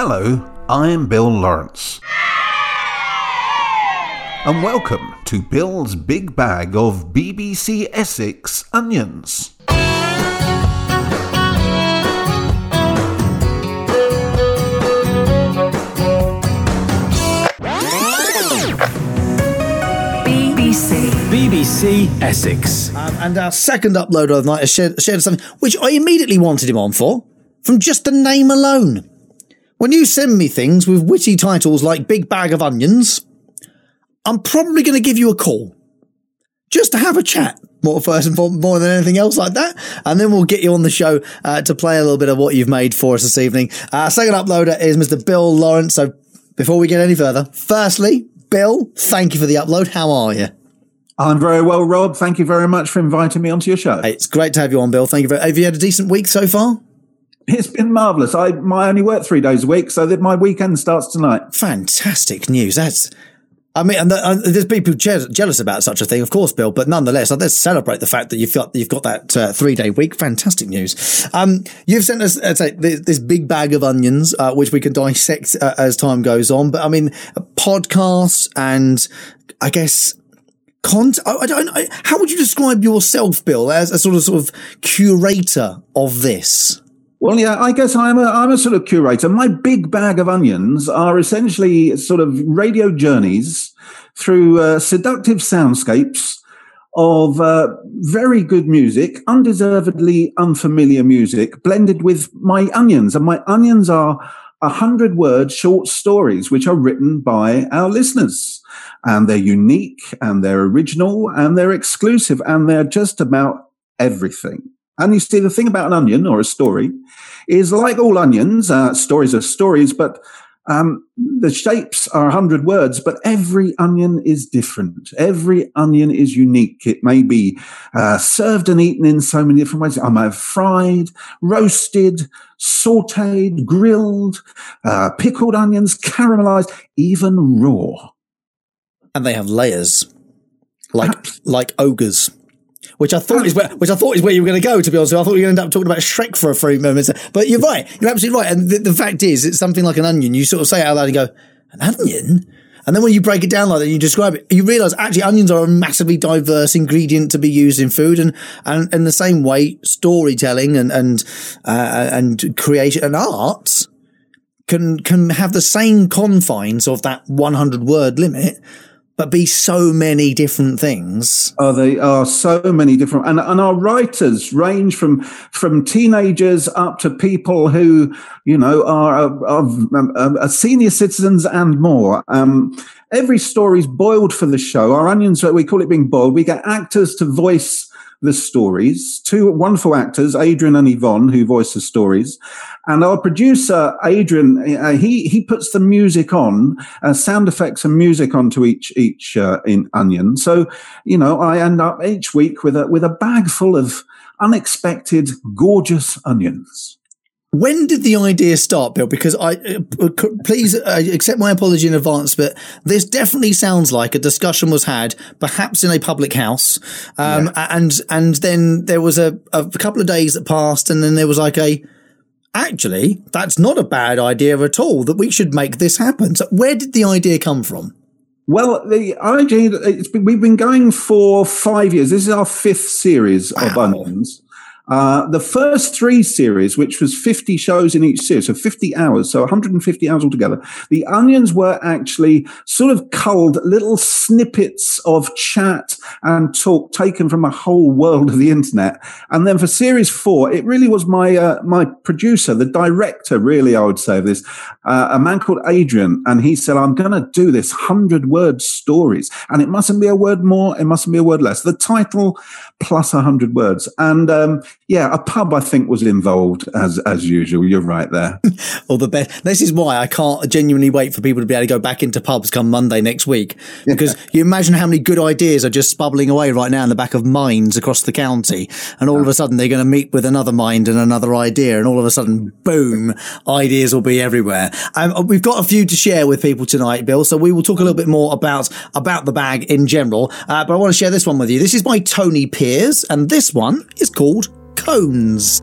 Hello, I'm Bill Lawrance. And welcome to Bill's Big Bag of BBC Essex Onions. BBC. BBC Essex. Um, and our second upload of the night has shared, shared something which I immediately wanted him on for, from just the name alone. When you send me things with witty titles like Big Bag of Onions, I'm probably going to give you a call just to have a chat more first and foremost, more than anything else like that. And then we'll get you on the show uh, to play a little bit of what you've made for us this evening. Uh, second uploader is Mr. Bill Lawrance. So before we get any further, firstly, Bill, thank you for the upload. How are you? I'm very well, Rob. Thank you very much for inviting me onto your show. Hey, it's great to have you on, Bill. Thank you. Very- have you had a decent week so far? It's been marvelous. I my only work three days a week, so that my weekend starts tonight. Fantastic news. That's. I mean, and, the, and there's people je- jealous about such a thing, of course, Bill. But nonetheless, let's celebrate the fact that you've got you've got that uh, three day week. Fantastic news! Um, you've sent us uh, say, this, this, big bag of onions, uh, which we can dissect uh, as time goes on. But I mean, podcasts and I guess content. I, I, don't. I, how would you describe yourself, Bill, as a sort of sort of curator of this? Well, yeah, I guess I'm a I'm a sort of curator. My big bag of onions are essentially sort of radio journeys through uh, seductive soundscapes of uh, very good music, undeservedly unfamiliar music, blended with my onions, and my onions are a hundred word short stories which are written by our listeners. And they're unique and they're original and they're exclusive and they're just about everything. And you see, the thing about an onion or a story is like all onions, uh, stories are stories, but um, the shapes are 100 words, but every onion is different. Every onion is unique. It may be uh, served and eaten in so many different ways. I may have fried, roasted, sauteed, grilled, uh, pickled onions, caramelized, even raw. And they have layers like, like ogres which I thought is where, which I thought is where you were going to go. To be honest, I thought you were going to end up talking about Shrek for a few moments. But you're right. You're absolutely right. And the, the fact is, it's something like an onion. You sort of say it out loud and go, an onion. And then when you break it down like that, you describe it, you realize actually onions are a massively diverse ingredient to be used in food. And, and in the same way, storytelling and, and, uh, and creation and art can, can have the same confines of that 100 word limit, but be so many different things. Oh, they are so many different, and and our writers range from from teenagers up to people who you know are, are, are um, senior citizens and more. Um, every story is boiled for the show. Our onions, we call it being boiled. We get actors to voice the stories. Two wonderful actors, Adrian and Yvonne, who voice the stories. And our producer, Adrian, uh, he, he puts the music on, uh, sound effects and music onto each, each, uh, in Onion. So, you know, I end up each week with a, with a bag full of unexpected, gorgeous onions. When did the idea start, Bill? Because I uh, uh, please uh, accept my apology in advance, but this definitely sounds like a discussion was had, perhaps in a public house, um, yeah. and and then there was a, a couple of days that passed, and then there was like a actually that's not a bad idea at all that we should make this happen. So where did the idea come from? Well, the idea been, we've been going for five years. This is our fifth series wow. of onions. Uh, the first three series, which was 50 shows in each series, so 50 hours, so 150 hours altogether, the onions were actually sort of culled little snippets of chat and talk taken from a whole world of the internet. And then for series four, it really was my uh, my producer, the director, really, I would say, of this, uh, a man called Adrian, and he said, I'm going to do this 100 word stories, and it mustn't be a word more, it mustn't be a word less. The title plus 100 words. And um, yeah, a pub, I think, was involved as, as usual. You're right there. well, the best. This is why I can't genuinely wait for people to be able to go back into pubs come Monday next week, because yeah. you imagine how many good ideas are just bubbling away right now in the back of minds across the county. And all of a sudden, they're going to meet with another mind and another idea. And all of a sudden, boom, ideas will be everywhere. Um, uh, we've got a few to share with people tonight, Bill. So we will talk a little bit more about about the bag in general. Uh, but I want to share this one with you. This is by Tony Piers, and this one is called Cones.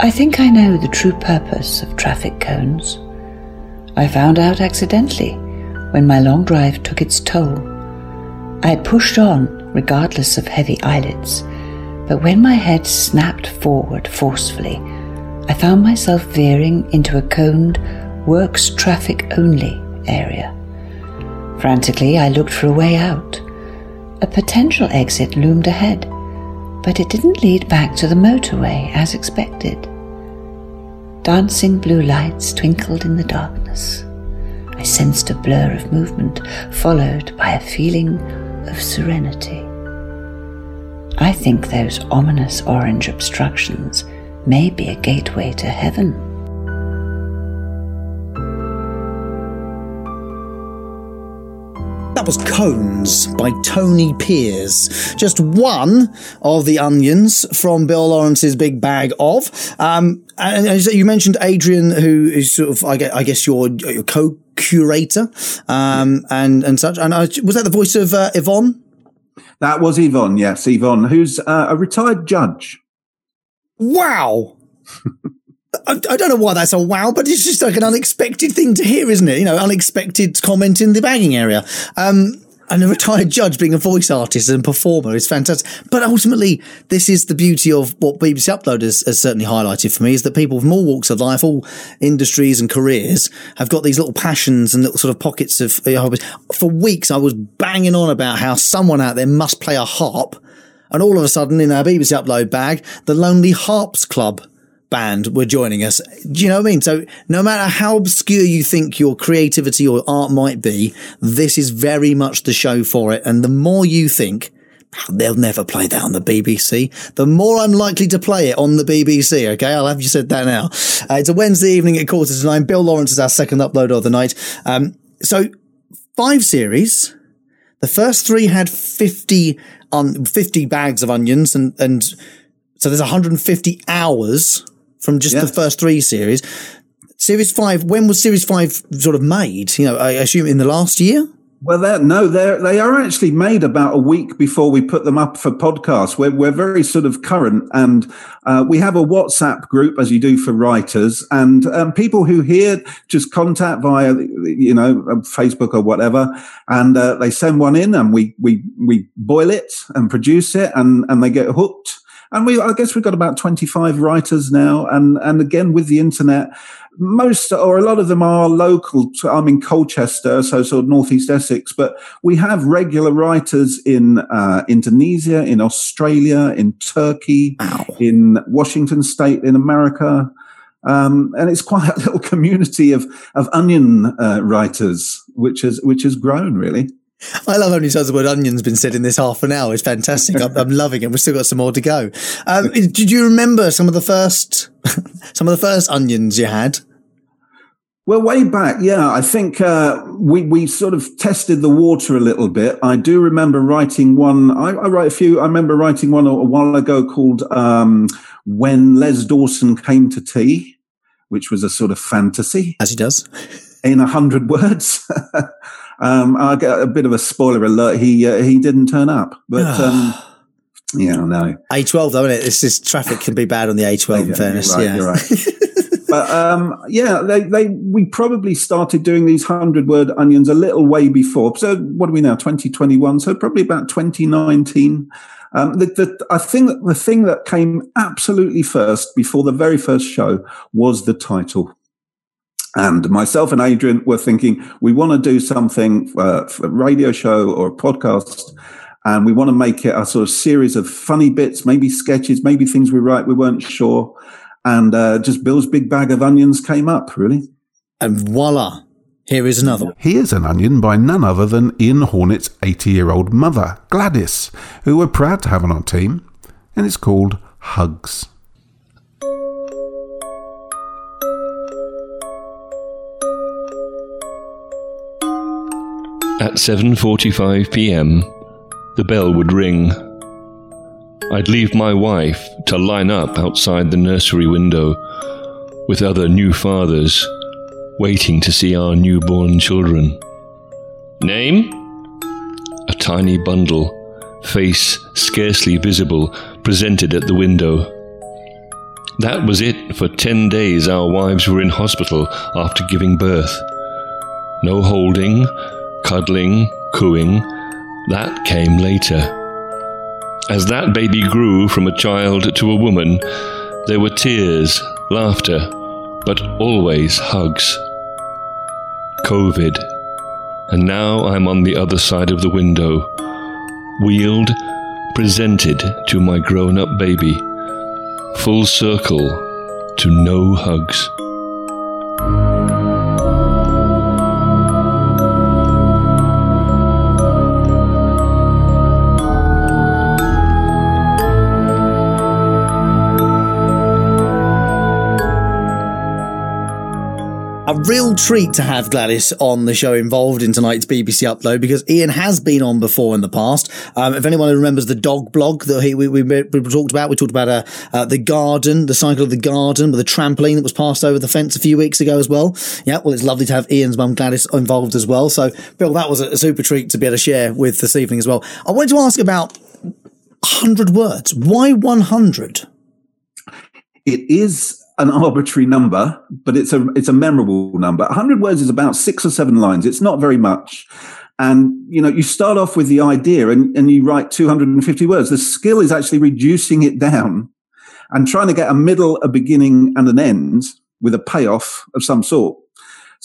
I think I know the true purpose of traffic cones. I found out accidentally when my long drive took its toll I pushed on, regardless of heavy eyelids, but when my head snapped forward forcefully, I found myself veering into a coned, works traffic only area. Frantically, I looked for a way out. A potential exit loomed ahead, but it didn't lead back to the motorway as expected. Dancing blue lights twinkled in the darkness. I sensed a blur of movement, followed by a feeling of serenity. I think those ominous orange obstructions may be a gateway to heaven. That was Cones by Tony Piers. Just one of the onions from Bill Lawrance's big bag of. Um, and, and you mentioned Adrian, who is sort of, I guess, I guess your, your co-curator, um, and, and such. And uh, was that the voice of uh, Yvonne? That was Yvonne, yes, Yvonne, who's uh, a retired judge. Wow. I, I, don't know why that's a wow, but it's just like an unexpected thing to hear, isn't it? You know, unexpected comment in the bagging area. Um, and a retired judge being a voice artist and performer is fantastic. But ultimately, this is the beauty of what BBC Upload has, has, certainly highlighted for me is that people from all walks of life, all industries and careers have got these little passions and little sort of pockets of know, For weeks, I was banging on about how someone out there must play a harp. And all of a sudden, in our BBC Upload bag, the Lonely Harps Club band were joining us. Do you know what I mean? So no matter how obscure you think your creativity or art might be, this is very much the show for it. And the more you think, they'll never play that on the BBC. The more I'm likely to play it on the BBC. Okay. I'll have you said that now. Uh, it's a Wednesday evening at quarter to nine. Bill Lawrance is our second upload of the night. Um, so five series. The first three had 50, um, 50 bags of onions and, and so there's 150 hours from just the first three series. Series five, when was series five sort of made? You know, I assume in the last year? Well, they're, no, they're, they are actually made about a week before we put them up for podcasts. We're, we're very sort of current and uh, we have a WhatsApp group as you do for writers and um, people who hear just contact via, you know, Facebook or whatever. And uh, they send one in and we, we, we boil it and produce it and, and they get hooked and we, I guess we've got about 25 writers now. And, and again, with the internet, most or a lot of them are local. To, I'm in Colchester, so sort of northeast Essex, but we have regular writers in uh, Indonesia, in Australia, in Turkey, Ow. in Washington State, in America. Um, and it's quite a little community of of onion uh, writers, which has which has grown really. I love how many times the word onion's been said in this half an hour. It's fantastic. I'm, I'm loving it. We've still got some more to go. Um, did you remember some of the first, some of the first onions you had? Well, way back, yeah, I think uh, we we sort of tested the water a little bit. I do remember writing one. I, I write a few. I remember writing one a, a while ago called um, "When Les Dawson Came to Tea," which was a sort of fantasy, as he does, in a hundred words. Um, I get a bit of a spoiler alert. He uh, he didn't turn up, but um, yeah, no. A12 though, isn't it? This is traffic can be bad on the A12. in fairness, right, yeah. You're right. but um, yeah, they, they we probably started doing these hundred word onions a little way before. So what are we now? Twenty twenty one. So probably about twenty nineteen. Um, the, the, I think the thing that came absolutely first before the very first show was the title. And myself and Adrian were thinking we want to do something uh, for a radio show or a podcast, and we want to make it a sort of series of funny bits, maybe sketches, maybe things we write. We weren't sure, and uh, just Bill's big bag of onions came up, really. And voila, here is another. Here's an onion by none other than Ian Hornet's 80 year old mother, Gladys, who we're proud to have on our team, and it's called Hugs. At 7:45 p.m., the bell would ring. I'd leave my wife to line up outside the nursery window with other new fathers waiting to see our newborn children. Name? A tiny bundle, face scarcely visible, presented at the window. That was it. For 10 days, our wives were in hospital after giving birth. No holding, cuddling, cooing. That came later. As that baby grew from a child to a woman, there were tears, laughter, but always hugs. COVID. And now I'm on the other side of the window, wheeled, presented to my grown up baby, full circle to no hugs. Real treat to have Gladys on the show involved in tonight's BBC upload because Ian has been on before in the past. Um, if anyone remembers the dog blog that he, we, we, we talked about, we talked about uh, uh, the garden, the cycle of the garden with the trampoline that was passed over the fence a few weeks ago as well. Yeah, well, it's lovely to have Ian's mum Gladys involved as well. So, Bill, that was a, a super treat to be able to share with this evening as well. I wanted to ask about 100 words. Why 100? It is an arbitrary number, but it's a it's a memorable number. 100 words is about six or seven lines. It's not very much. And you know, you start off with the idea and, and you write 250 words. The skill is actually reducing it down and trying to get a middle, a beginning, and an end with a payoff of some sort.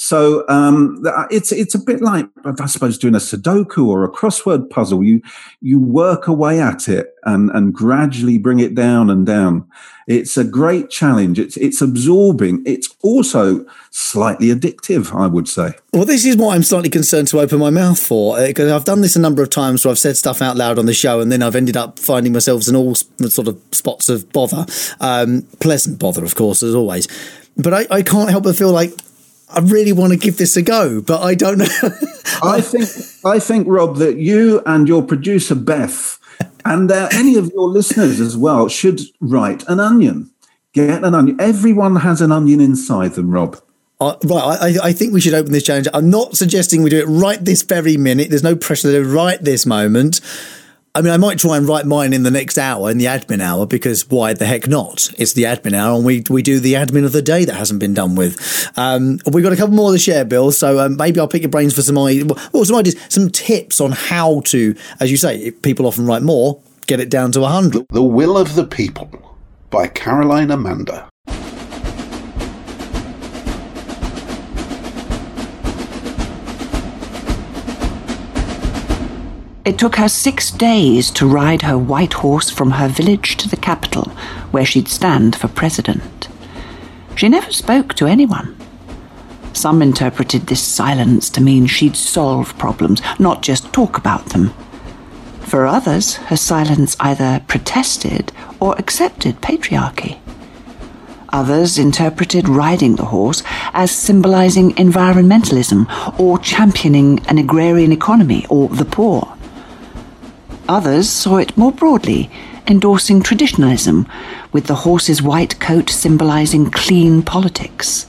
So um, it's it's a bit like I suppose doing a Sudoku or a crossword puzzle. You you work away at it and and gradually bring it down and down. It's a great challenge. It's it's absorbing. It's also slightly addictive, I would say. Well, this is what I'm slightly concerned to open my mouth for because uh, I've done this a number of times where I've said stuff out loud on the show and then I've ended up finding myself in all sort of spots of bother, um, pleasant bother, of course, as always. But I, I can't help but feel like I really want to give this a go, but I don't know. I think I think Rob that you and your producer Beth and uh, any of your listeners as well should write an onion. Get an onion. Everyone has an onion inside them, Rob. Uh, right, I, I, think we should open this challenge. I'm not suggesting we do it right this very minute. There's no pressure to do it right this moment. I mean, I might try and write mine in the next hour, in the admin hour, because why the heck not? It's the admin hour, and we we do the admin of the day that hasn't been done with. Um, we've got a couple more to share, Bill. So um, maybe I'll pick your brains for some some ideas, some tips on how to, as you say, people often write more, get it down to hundred. The Will of the People by Caroline Amanda. It took her six days to ride her white horse from her village to the capital, where she'd stand for president. She never spoke to anyone. Some interpreted this silence to mean she'd solve problems, not just talk about them. For others, her silence either protested or accepted patriarchy. Others interpreted riding the horse as symbolizing environmentalism or championing an agrarian economy or the poor. Others saw it more broadly, endorsing traditionalism, with the horse's white coat symbolizing clean politics.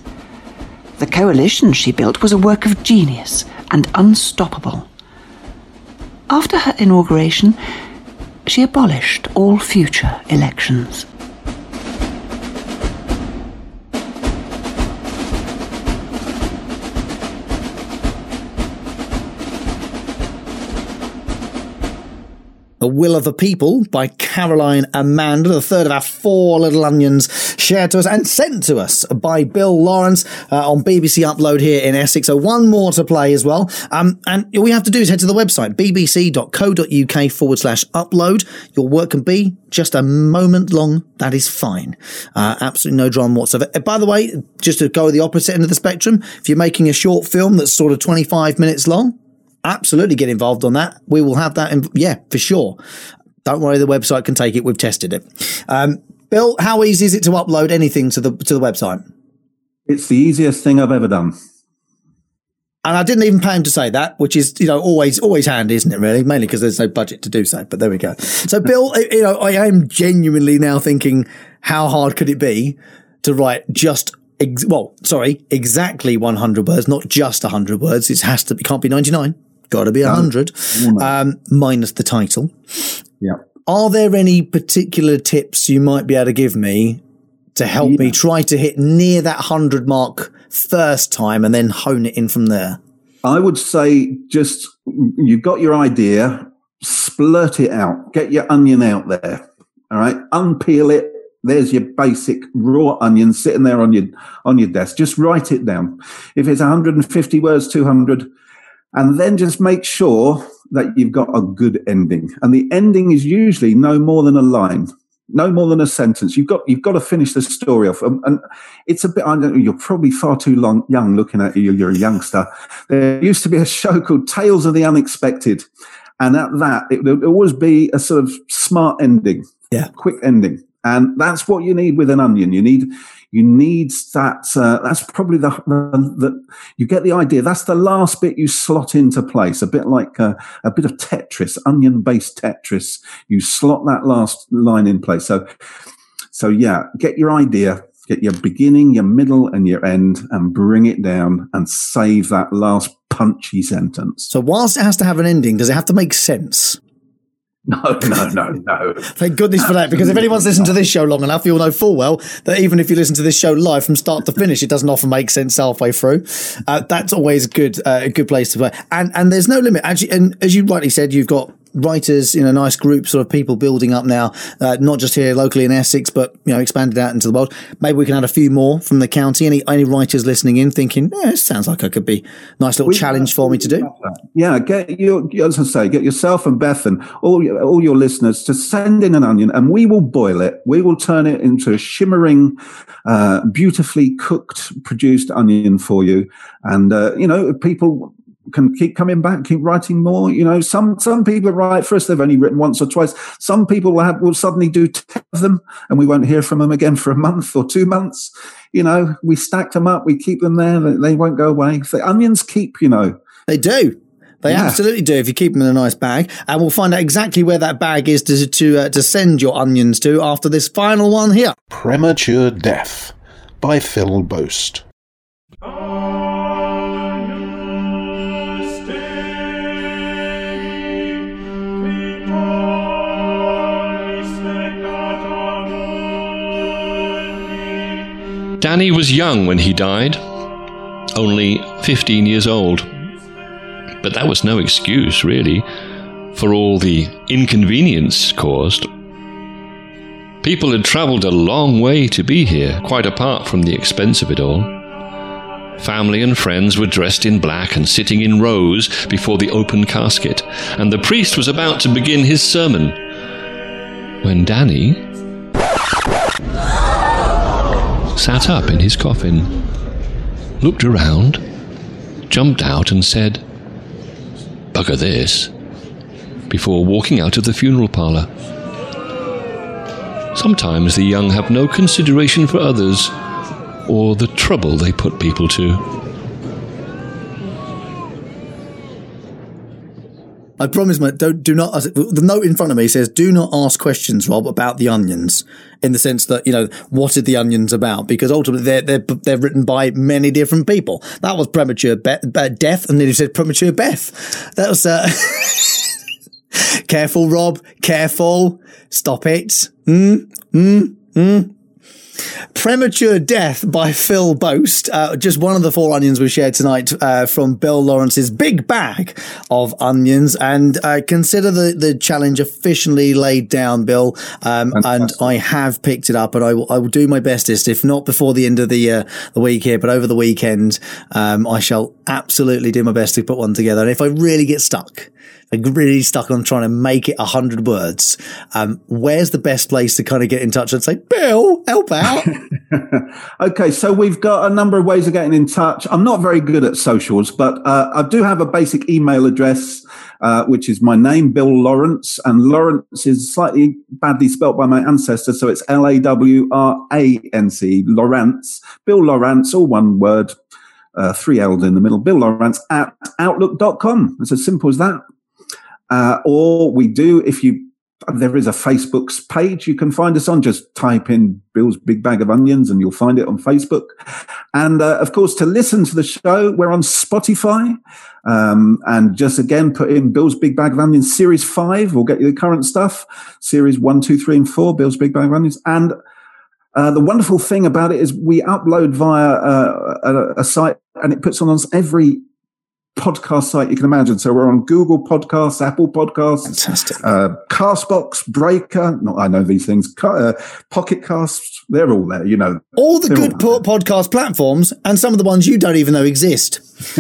The coalition she built was a work of genius and unstoppable. After her inauguration, she abolished all future elections. The Will of the People by Caroline Amanda, the third of our four little onions shared to us and sent to us by Bill Lawrance uh, on BBC Upload here in Essex. So one more to play as well. Um, and all you have to do is head to the website, bbc.co.uk forward slash upload. Your work can be just a moment long. That is fine. Uh, absolutely no drama whatsoever. Uh, by the way, just to go the opposite end of the spectrum, if you're making a short film that's sort of 25 minutes long, absolutely get involved on that. We will have that. In, yeah, for sure. Don't worry, the website can take it. We've tested it. Um, Bill, how easy is it to upload anything to the to the website? It's the easiest thing I've ever done. And I didn't even pay him to say that, which is, you know, always, always handy, isn't it? Really, mainly because there's no budget to do so. But there we go. So, Bill, you know, I am genuinely now thinking, how hard could it be to write just ex- well, sorry, exactly 100 words, not just 100 words. It has to be, can't be 99. Got to be a 100, um, minus the title. Yeah. Are there any particular tips you might be able to give me to help me try to hit near that 100 mark first time and then hone it in from there? I would say just you've got your idea, splurt it out, get your onion out there. All right, unpeel it. There's your basic raw onion sitting there on your on your desk. Just write it down. If it's 150 words, 200, and then just make sure that you've got a good ending. And the ending is usually no more than a line no more than a sentence. You've got you've got to finish the story off, and, and it's a bit. I don't, you're probably far too long young looking at you. You're a youngster. There used to be a show called Tales of the Unexpected, and at that it would always be a sort of smart ending, Yeah. quick ending, and that's what you need with an onion. You need you need that. Uh, that's probably the, the, the you get the idea. That's the last bit you slot into place. A bit like a, a bit of Tetris, onion-based Tetris. You slot that last line in place. So, so yeah, get your idea, get your beginning, your middle, and your end, and bring it down, and save that last punchy sentence. So whilst it has to have an ending, does it have to make sense? No, no, no, no. Thank goodness for that, because if anyone's listened to this show long enough, you'll know full well that even if you listen to this show live from start to finish, it doesn't often make sense halfway through. Uh, that's always good, uh, a good place to play. And and there's no limit. Actually, and as you rightly said, you've got writers in a nice group, sort of people building up now, uh, not just here locally in Essex, but you know expanded out into the world. Maybe we can add a few more from the county. Any any writers listening in, thinking, yeah, it sounds like it could be a nice little challenge for me to do. Yeah, get your as I say, get yourself and Beth and all your, all your listeners to send in an onion, and we will boil it. We will turn it into a shimmering, uh, beautifully cooked, produced onion for you. And uh, you know, people can keep coming back, keep writing more. You know, some some people write for us; they've only written once or twice. Some people will, have, will suddenly do ten of them, and we won't hear from them again for a month or two months. You know, we stack them up, we keep them there; they, they won't go away. The onions keep. You know. They do. They Yeah. absolutely do if you keep them in a nice bag. And we'll find out exactly where that bag is to to, uh, to send your onions to after this final one here. Premature Death by Phil Boast. Danny was young when he died, only 15 years old. But that was no excuse, really, for all the inconvenience caused. People had travelled a long way to be here, quite apart from the expense of it all. Family and friends were dressed in black and sitting in rows before the open casket, and the priest was about to begin his sermon. When Danny sat up in his coffin, looked around, jumped out, and said, Bugger this, before walking out of the funeral parlour. Sometimes the young have no consideration for others or the trouble they put people to. I promise, mate. Don't do not. The note in front of me says, "Do not ask questions, Rob, about the onions." In the sense that you know, what are the onions about? Because ultimately, they're they're they're written by many different people. That was premature be- uh, death, and then he said premature Beth. That was. Uh, careful, Rob. Careful. Stop it. Mm, mm, mm. Premature Death by Phil Boast. Uh, just one of the four onions we shared tonight uh, from Bill Lawrance's big bag of onions. And uh, consider the, the challenge officially laid down, Bill. Um, and I have picked it up and I will, I will do my bestest, if not before the end of the, uh, the week here, but over the weekend, um, I shall absolutely do my best to put one together. And if I really get stuck, like really stuck on trying to make it a hundred words. Um, where's the best place to kind of get in touch and say, Bill, help out? Okay, so we've got a number of ways of getting in touch. I'm not very good at socials, but uh, I do have a basic email address, uh, which is my name, Bill Lawrance, and Lawrance is slightly badly spelt by my ancestors, so it's L A W R A N C, Lawrance, Bill Lawrance, all one word, uh, three L's in the middle, Bill Lawrance at outlook.com. It's as simple as that. Uh, or we do, if you there is a Facebook page you can find us on. Just type in Bill's Big Bag of Onions and you'll find it on Facebook. And uh, of course, to listen to the show, we're on Spotify. Um, and just again, put in Bill's Big Bag of Onions Series 5. We'll get you the current stuff. Series 1, 2, 3, and 4, Bill's Big Bag of Onions. And Uh, the wonderful thing about it is we upload via uh, a, a site and it puts on us every podcast site you can imagine. So we're on Google Podcasts, Apple Podcasts, Fantastic. uh, Castbox, Breaker. Not I know these things. Uh, Pocket Casts. They're all there. You know. All the good all- po- podcast platforms and some of the ones you don't even know exist.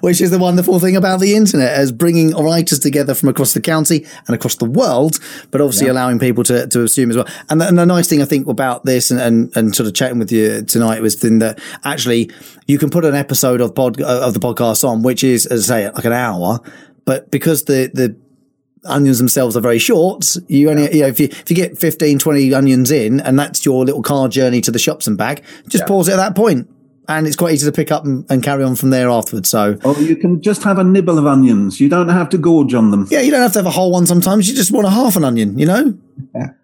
Which is the wonderful thing about the internet as bringing writers together from across the county and across the world, but obviously allowing people to, to assume as well. And the, and the nice thing I think about this and, and, and sort of chatting with you tonight was then that actually you can put an episode of pod, of the podcast on, which is, as I say, like an hour, but because the, the, onions themselves are very short. You only, you know, if you, if you get 15, 20 onions in and that's your little car journey to the shops and back, just pause it at that point And it's quite easy to pick up and, and carry on from there afterwards. So, Or you can just have a nibble of onions. You don't have to gorge on them. yeah, you don't have to have a whole one sometimes. You just want a half an onion, you know?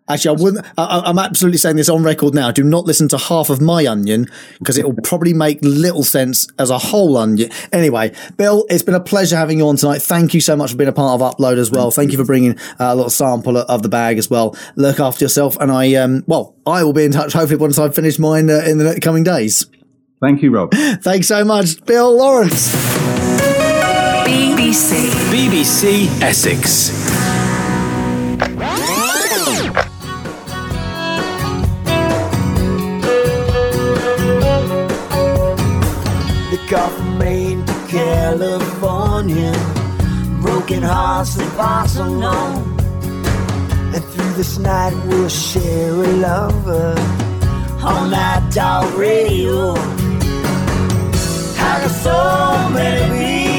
Actually, I wouldn't. I, I'm absolutely saying this on record now. Do not listen to half of my onion because it will probably make little sense as a whole onion. Anyway, Bill, it's been a pleasure having you on tonight. Thank you so much for being a part of Upload as well. Thank you for bringing uh, a little sample of the bag as well. Look after yourself, and I, um, well, I will be in touch hopefully once I've finished mine uh, in the coming days. Thank you, Rob. Thanks so much, Bill Lawrance. BBC. BBC Essex. They go from Maine to California. Broken hearts that pass unknown. And through this night we'll share a lover. On that dog radio. How can so many be